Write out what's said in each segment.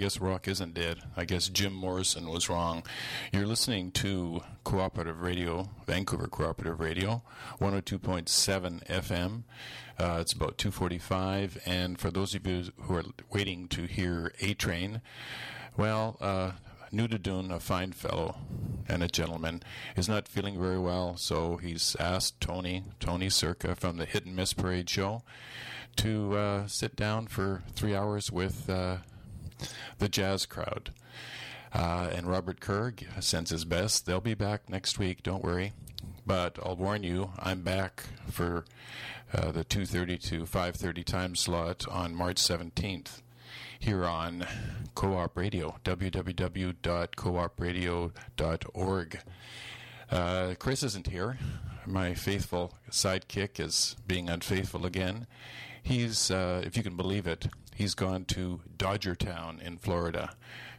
guess rock isn't dead. I guess Jim Morrison was wrong. You're listening to Cooperative Radio, Vancouver Cooperative Radio, 102.7 FM. Uh, it's about 2:45, and for those of you who are waiting to hear A-Trane, well, uh, Nudadun, a fine fellow and a gentleman, is not feeling very well, so he's asked Tony, Tony Circa from the Hit and Miss Parade show, to uh, sit down for three hours with uh, the jazz crowd. Uh, and Robert Kerr sends his best. They'll be back next week. Don't worry. But I'll warn you, I'm back for uh, the 2:30 to 5:30 time slot on March 17th here on Co-op Radio, www.coopradio.org. Uh, Chris isn't here. My faithful sidekick is being unfaithful again. He's, uh, if you can believe it, he's gone to Dodgertown in Florida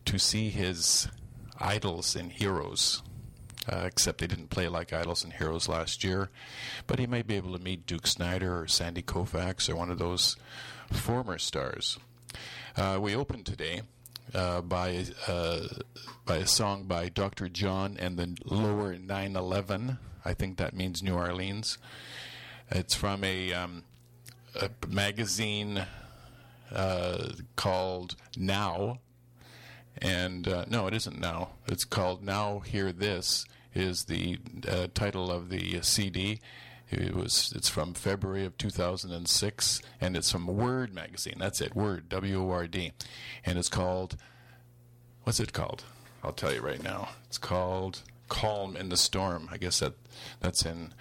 to see his idols and heroes. Uh, except they didn't play like Idols and Heroes last year. But he may be able to meet Duke Snider or Sandy Koufax or one of those former stars. Uh, we opened today uh, by uh, by a song by Dr. John and the Lower 911. I think that means New Orleans. It's from a, um, a magazine uh, called Now. And uh, no, it isn't Now. It's called Now Hear This, is the uh, title of the CD. It was. It's from February of 2006, and it's from Word magazine. That's it, Word, W-O-R-D, and it's called. What's it called? I'll tell you right now. It's called "Calm in the Storm." I guess that that's in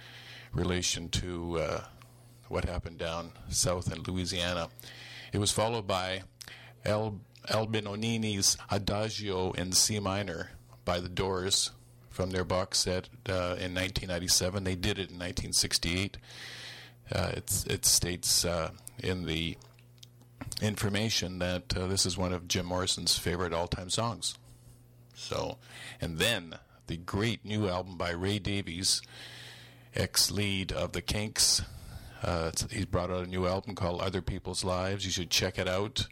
relation to uh, what happened down south in Louisiana. It was followed by El Albinonini's Adagio in C minor by the Doors from their box set uh, in 1997. They did it in 1968. Uh, it states uh, in the information that uh, this is one of Jim Morrison's favorite all-time songs. So, and then the great new album by Ray Davies, ex-lead of the Kinks. Uh, he's brought out a new album called Other People's Lives. You should check it out.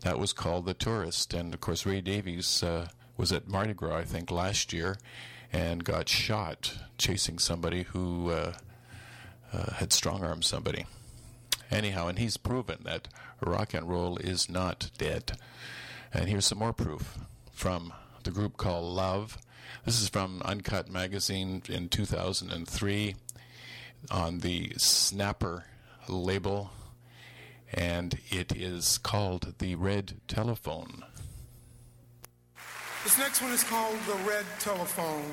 That was called The Tourist, and of course Ray Davies uh, was at Mardi Gras, I think, last year, and got shot chasing somebody who uh, uh, had strong armed somebody. Anyhow, and he's proven that rock and roll is not dead. And here's some more proof from the group called Love. This is from Uncut Magazine in 2003 on the Snapper label, and it is called The Red Telephone. This next one is called The Red Telephone.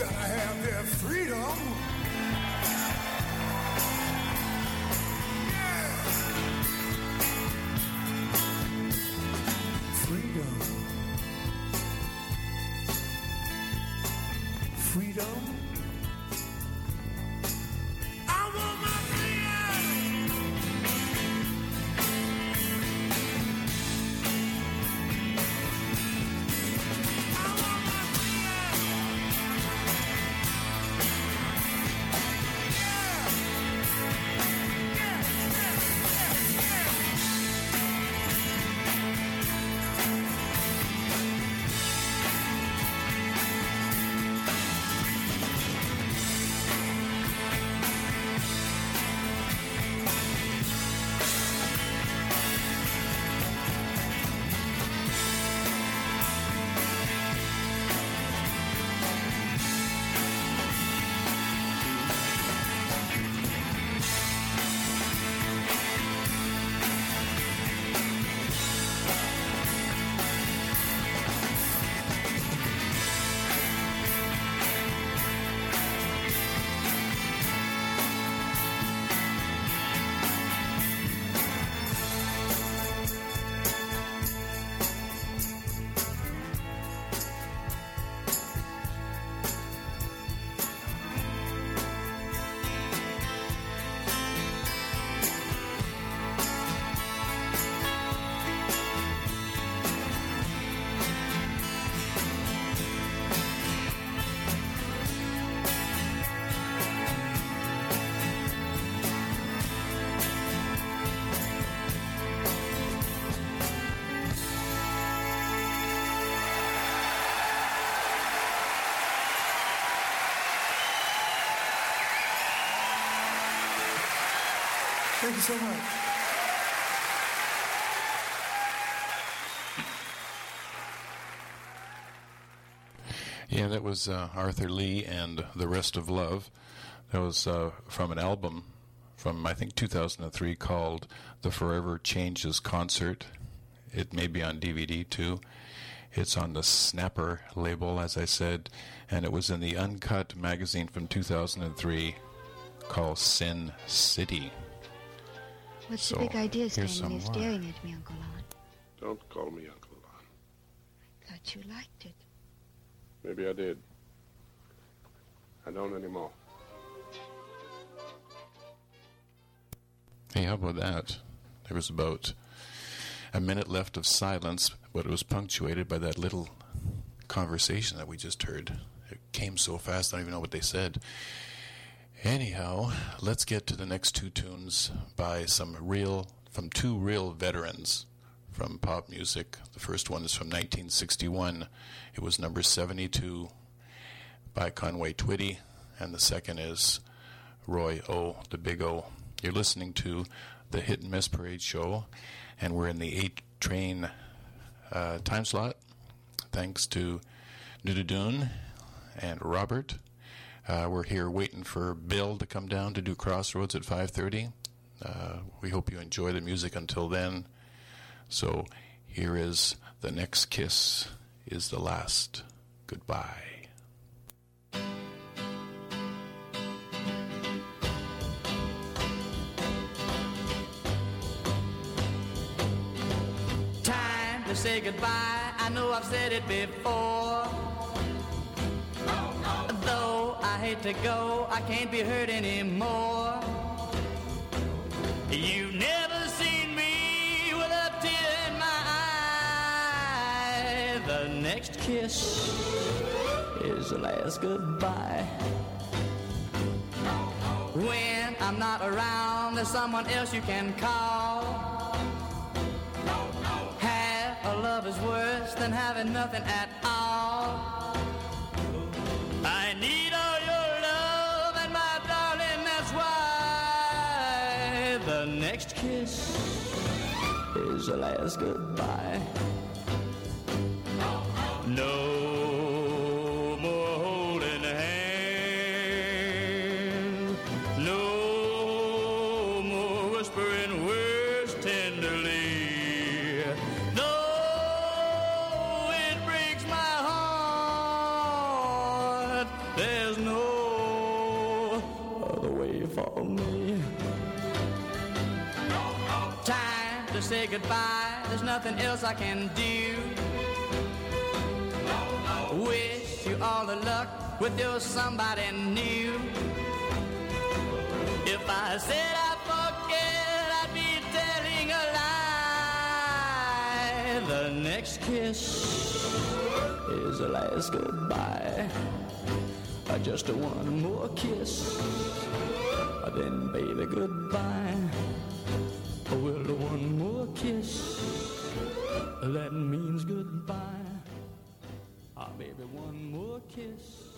Gotta have Thank you so much. Yeah, that was uh, Arthur Lee and The Rest of Love. That was uh, from an album from, I think, 2003 called The Forever Changes Concert. It may be on DVD too. It's on the Snapper label, as I said, and it was in the Uncut magazine from 2003 called Sin City. What's So, the big idea, standing Stanley? some You're more. staring at me, Uncle Lon. Don't call me Uncle Lon. Thought you liked it. Maybe I did. I don't anymore. Hey, how about that? There was about a minute left of silence, but it was punctuated by that little conversation that we just heard. It came so fast, I don't even know what they said. Anyhow, let's get to the next two tunes by some real, from two real veterans from pop music. The first one is from 1961. It was number 72 by Conway Twitty, and the second is Roy O, the Big O. You're listening to the Hit and Miss Parade show, and we're in the 8 train uh, time slot. Thanks to Nudadoon and Robert. Uh, we're here waiting for Bill to come down to do Crossroads at 5:30. Uh, we hope you enjoy the music until then. So here is the next kiss is the last goodbye. Time to say goodbye. I know I've said it before hate to go, I can't be hurt anymore. You've never seen me with a tear in my eye. The next kiss is the last goodbye. When I'm not around, there's someone else you can call. Half a love is worse than having nothing at all. is your last goodbye. No. There's nothing else I can do. Wish you all the luck with your somebody new. If I said I forget, I'd be telling a lie. The next kiss is the last goodbye. Just one more kiss, then baby, goodbye. baby, one more kiss.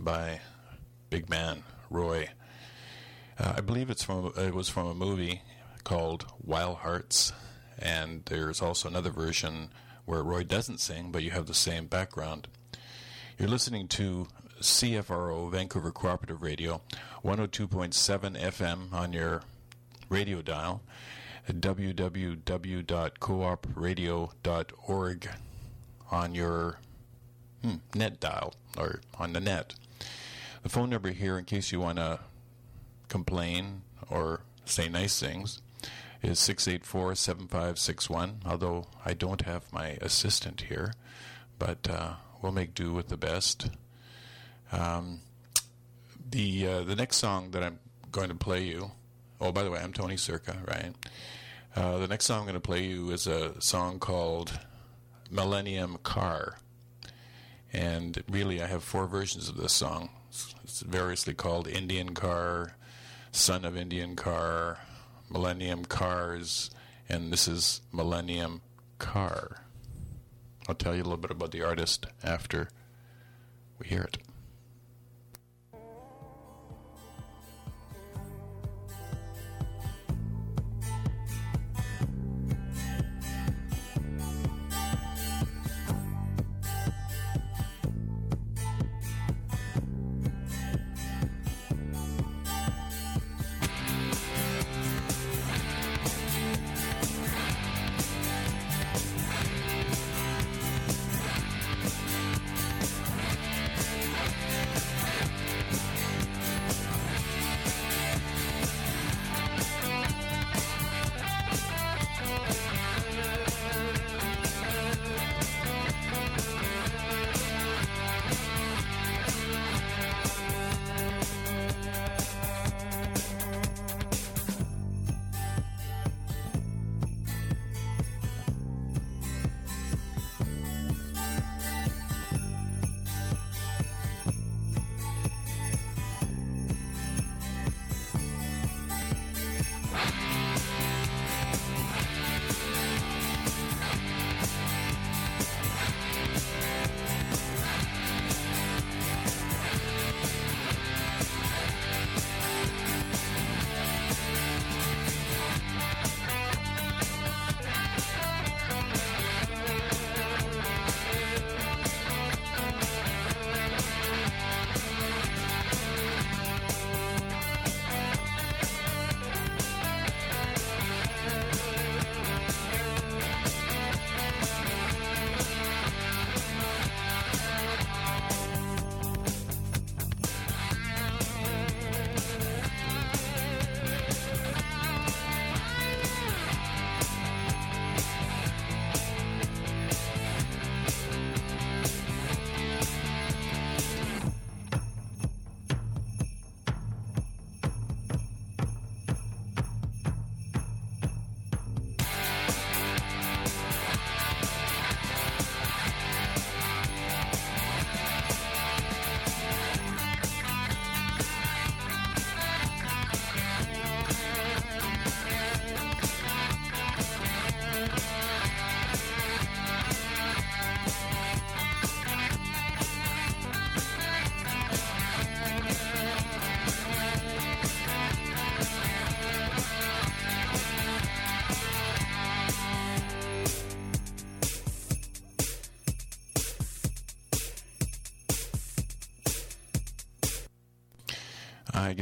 By big man Roy. Uh, I believe it's from it was from a movie called Wild Hearts, and there's also another version where Roy doesn't sing, but you have the same background. You're listening to CFRO Vancouver Cooperative Radio, 102.7 FM on your radio dial, www.coopradio.org on your hmm, net dial or on the net. The phone number here, in case you want to complain or say nice things, is 684 7561. Although I don't have my assistant here, but uh, we'll make do with the best. Um, the uh, the next song that I'm going to play you. Oh, by the way, I'm Tony Circa, right? Uh, the next song I'm going to play you is a song called Millennium Car. And really, I have four versions of this song. It's- variously called Indian Car, Son of Indian Car, Millennium Cars, and this is Millennium Car. I'll tell you a little bit about the artist after we hear it.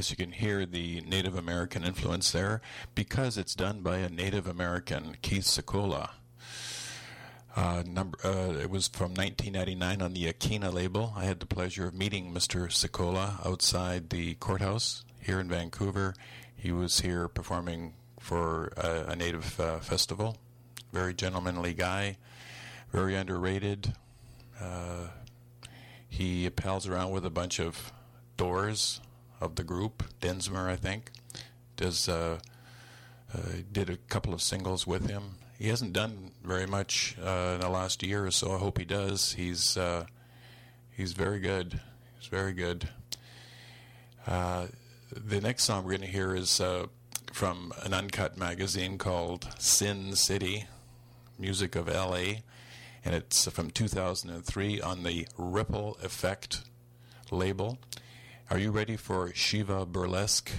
Guess you can hear the Native American influence there because it's done by a Native American, Keith Secola. Uh, number, uh, it was from 1999 on the Akina label. I had the pleasure of meeting Mr. Secola outside the courthouse here in Vancouver. He was here performing for a, Native uh, festival. Very gentlemanly guy, very underrated. Uh, he pals around with a bunch of doors of the group, Densmore, I think. Does uh, uh, did a couple of singles with him. He hasn't done very much uh, in the last year or so. I hope he does. He's uh, he's very good. He's very good. Uh, the next song we're going to hear is uh, from an uncut magazine called Sin City, Music of L.A., and it's from 2003 on the Ripple Effect label. Are you ready for Shiva Burlesque?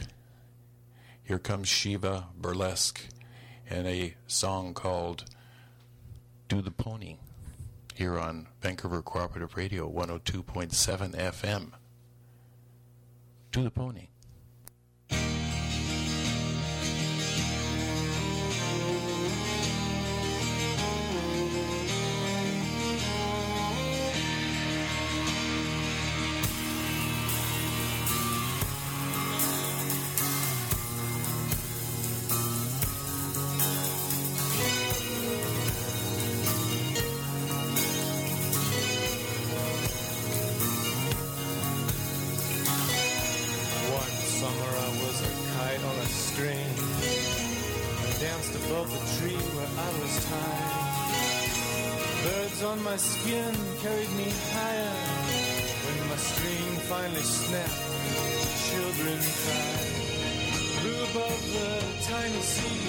Here comes Shiva Burlesque and a song called Do the Pony here on Vancouver Cooperative Radio 102.7 FM. Do the Pony. My skin carried me higher. When my string finally snapped, children cried. Flew above the tiny sea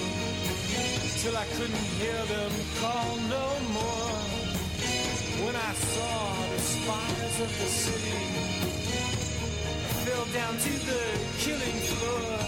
till I couldn't hear them call no more. When I saw the spires of the city fell down to the killing floor.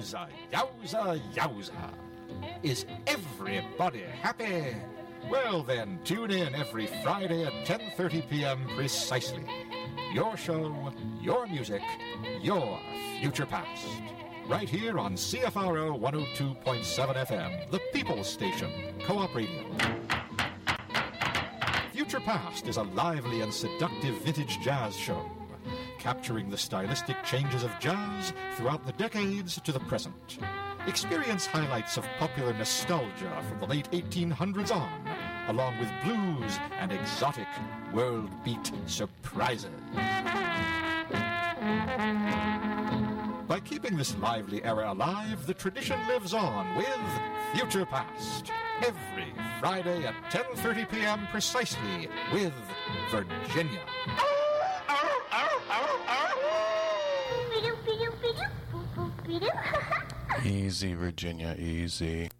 Yowza, yowza, yowza. Is everybody happy? Well then, tune in every Friday at 10:30 p.m. precisely. Your show, your music, your future past. Right here on CFRO 102.7 FM, the People's Station, Co-op Radio. Future Past is a lively and seductive vintage jazz show, capturing the stylistic changes of jazz throughout the decades to the present. Experience highlights of popular nostalgia from the late 1800s on, along with blues and exotic world beat surprises. By keeping this lively era alive, the tradition lives on with Future Past. Every Friday at 10.30 p.m. precisely with Virginia. Easy, Virginia, easy.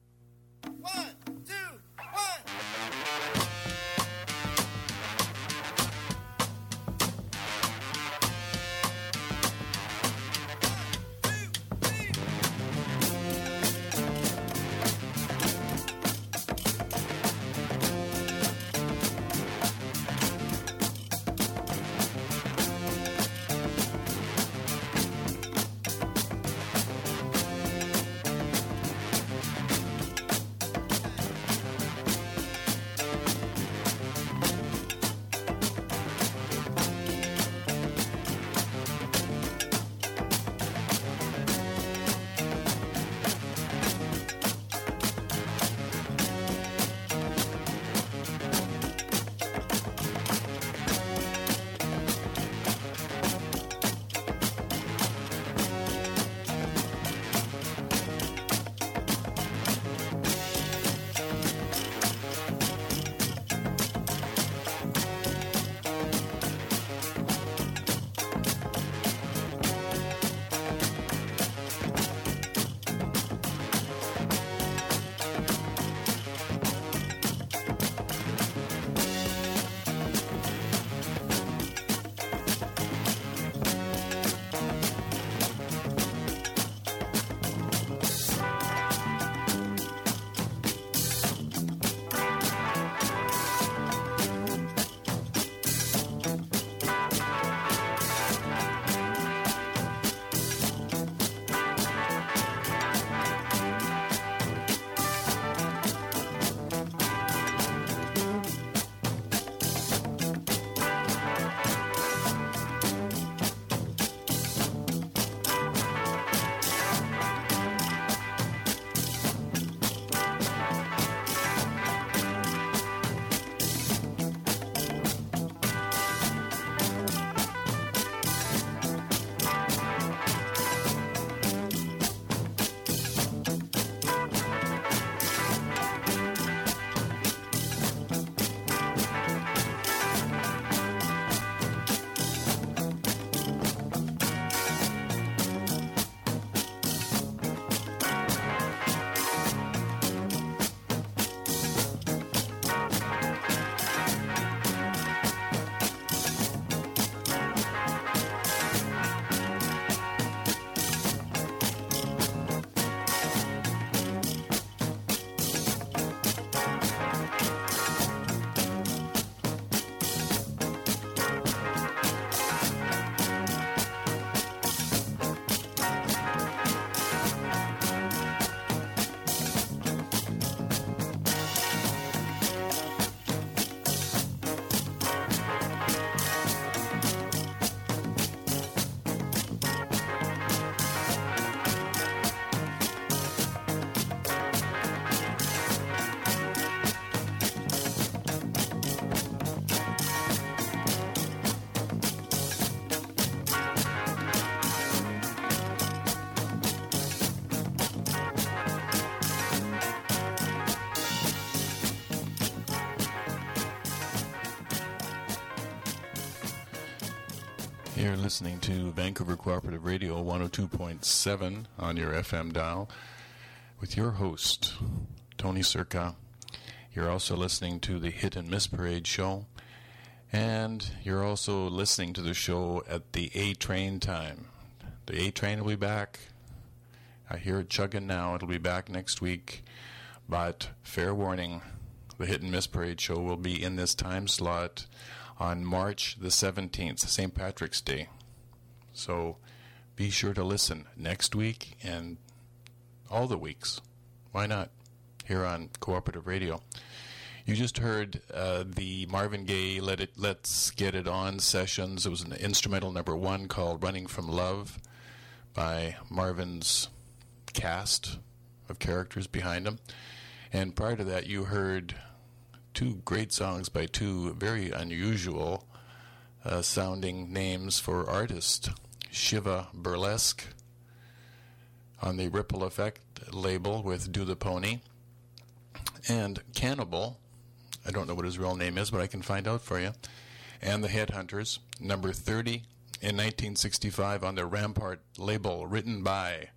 Listening to Vancouver Cooperative Radio 102.7 on your FM dial with your host, Tony Circa. You're also listening to the Hit and Miss Parade show, and you're also listening to the show at the A train time. The A train will be back I hear it chugging now. It'll be back next week. But fair warning, the Hit and Miss Parade show will be in this time slot on March the 17th, St. Patrick's Day. So be sure to listen next week and all the weeks. Why not? Here on Cooperative Radio. You just heard uh, the Marvin Gaye "Let It Let's Get It On" sessions. It was an instrumental number one called "Running from Love" by Marvin's cast of characters behind him. And prior to that, you heard two great songs by two very unusual uh, sounding names for artists Shiva Burlesque on the Ripple Effect label with Do the Pony, and Cannibal. I don't know what his real name is, but I can find out for you. And the Headhunters, number 30 in 1965 on the Rampart label, written by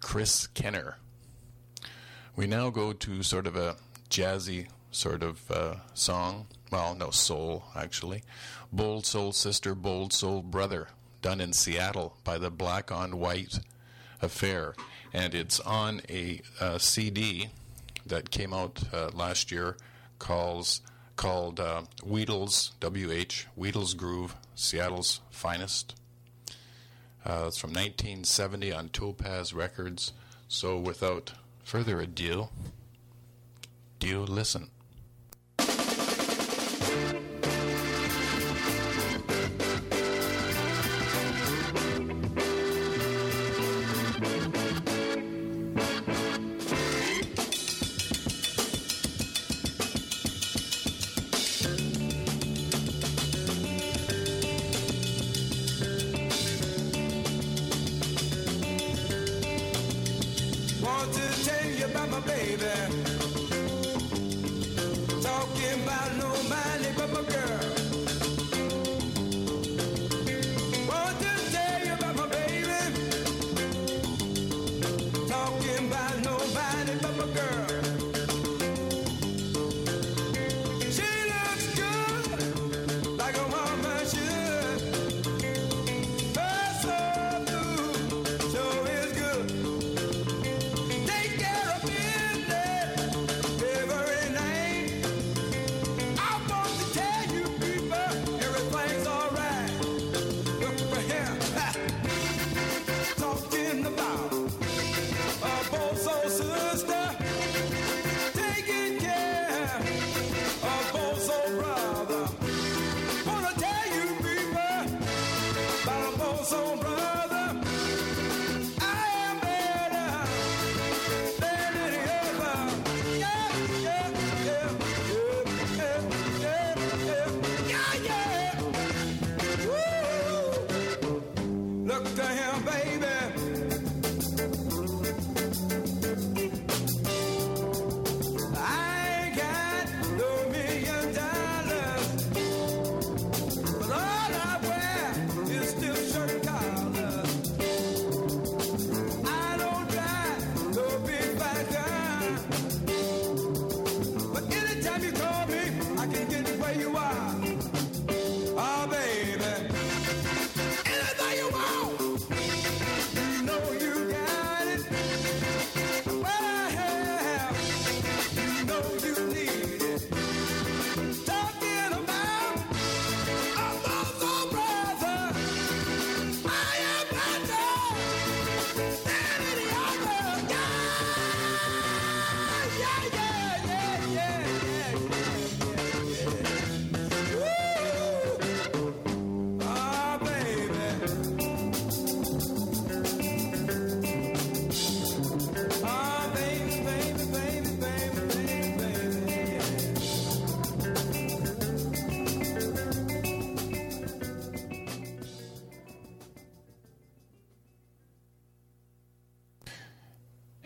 Chris Kenner. We now go to sort of a jazzy sort of uh, song. Well, no, soul, actually. Bold Soul Sister, Bold Soul Brother, done in Seattle by the Black on White Affair. And it's on a uh, CD that came out uh, last year calls, called uh, Wheedle's, W-H, Wheedle's Groove, Seattle's Finest. Uh, it's from 1970 on Topaz Records. So without further ado, do listen?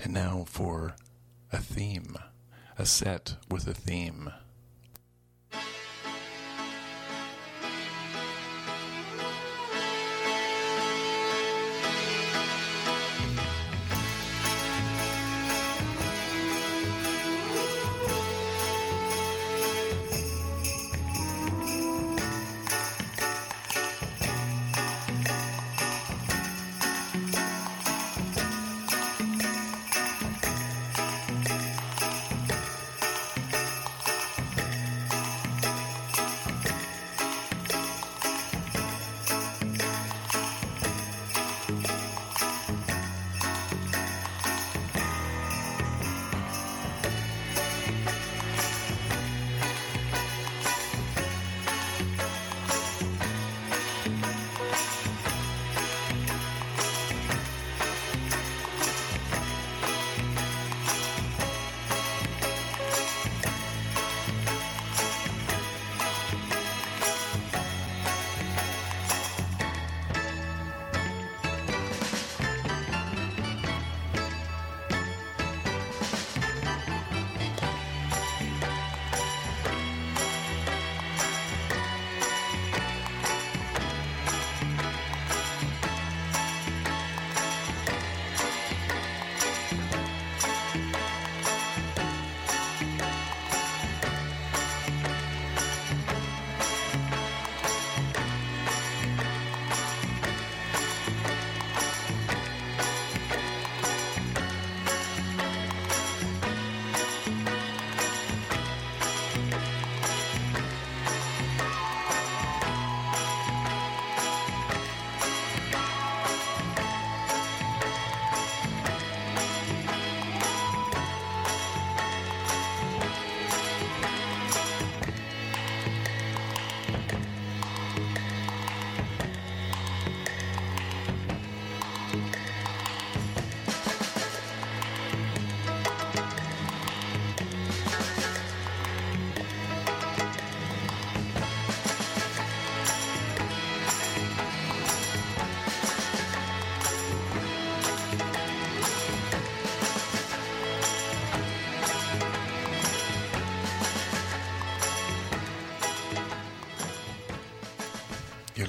And now for a theme, a set with a theme.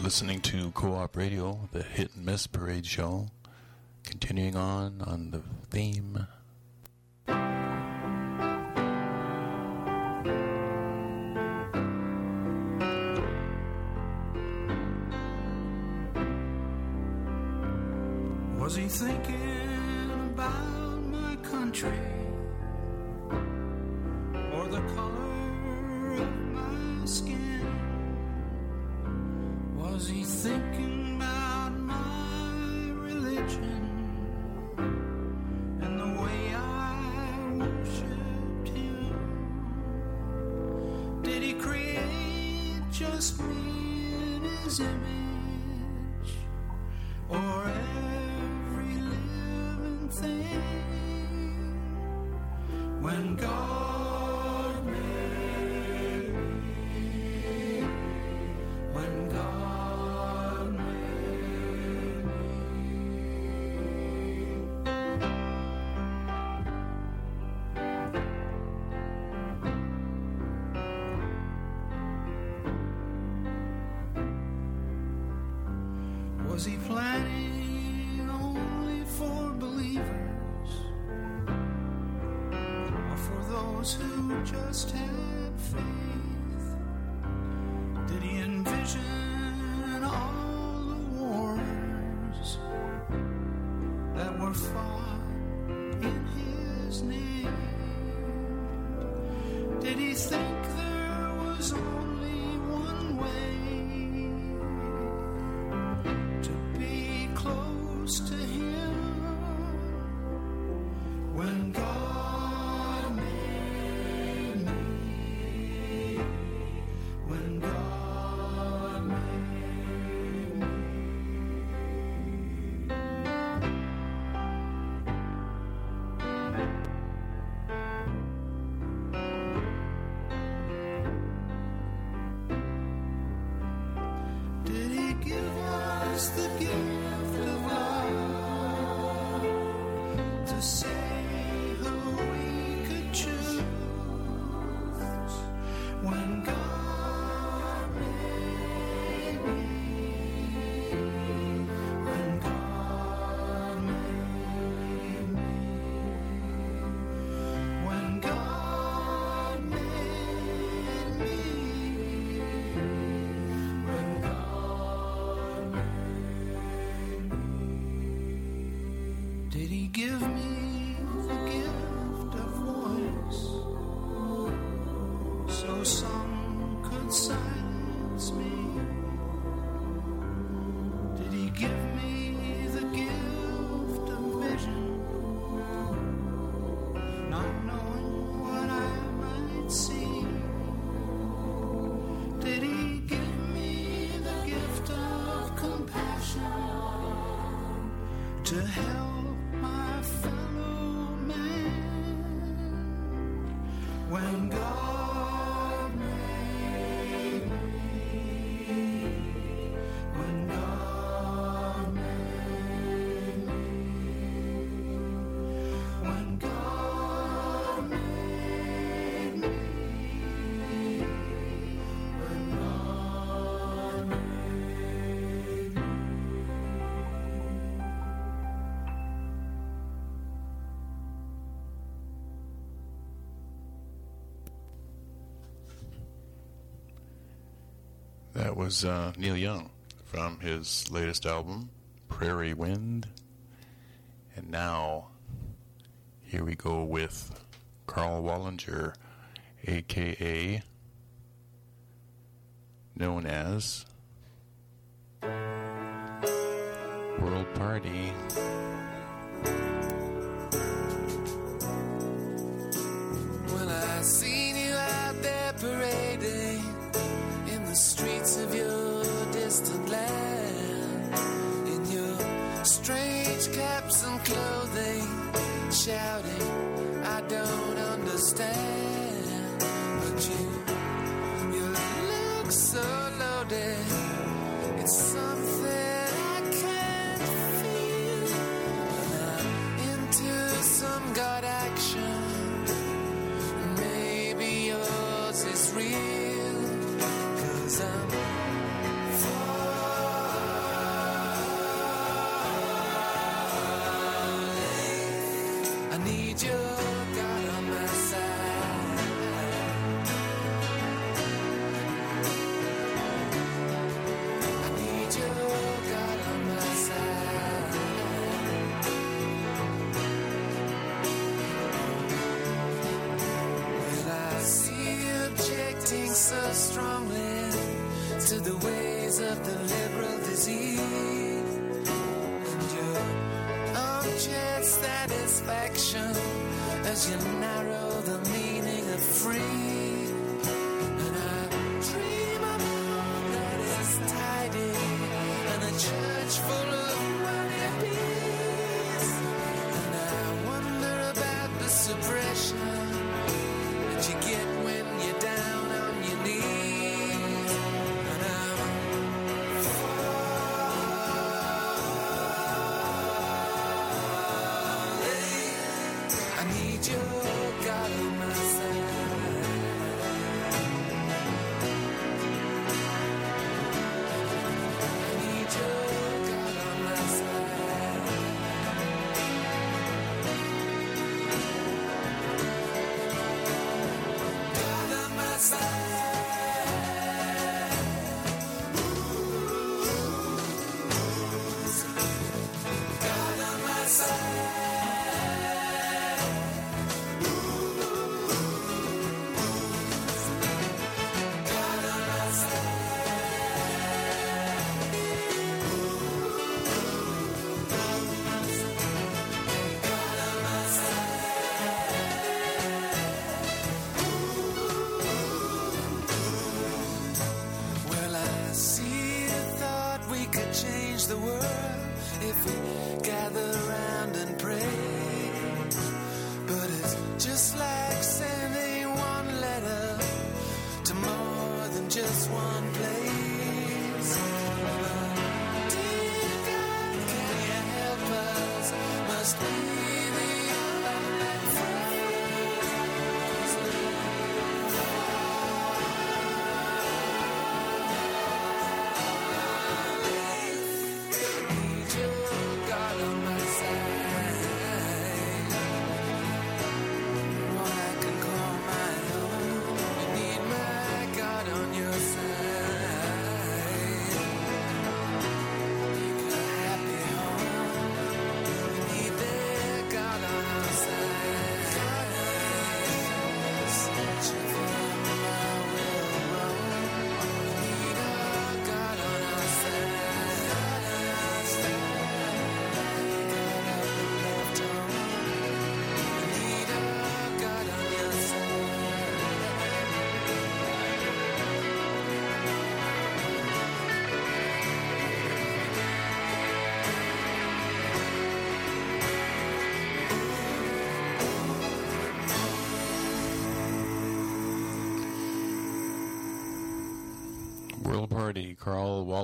listening to Co op Radio, the Hit and Miss Parade Show. Continuing on on the theme for those who just had faith? Did he envision all? when God That was uh, Neil Young from his latest album, Prairie Wind. And now, here we go with Karl Wallinger, aka known as World Party. so strongly to the ways of the liberal disease. And your own chance satisfaction as you narrow.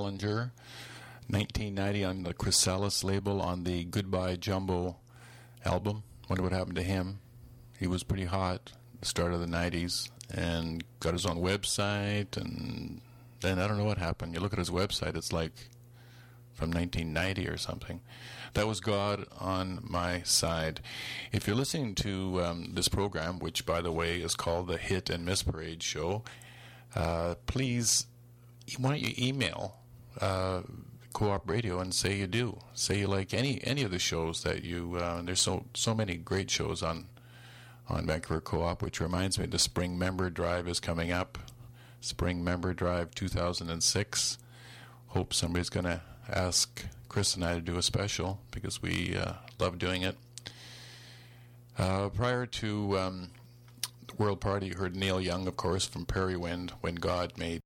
Karl Wallinger, 1990 on the Chrysalis label on the Goodbye Jumbo album. Wonder what happened to him. He was pretty hot the start of the 90s and got his own website and then I don't know what happened. You look at his website, it's like from 1990 or something. That was God on my side. If you're listening to um, this program, which by the way is called the Hit and Miss Parade Show, uh, please why don't you email uh, Co-op Radio and say you do. Say you like any any of the shows that you. Uh, there's so so many great shows on on Vancouver Co-op, which reminds me the Spring Member Drive is coming up. Spring Member Drive 2006. Hope somebody's going to ask Chris and I to do a special because we uh, love doing it. Uh, prior to um, the World Party, you heard Neil Young, of course, from Prairie Wind, When God Made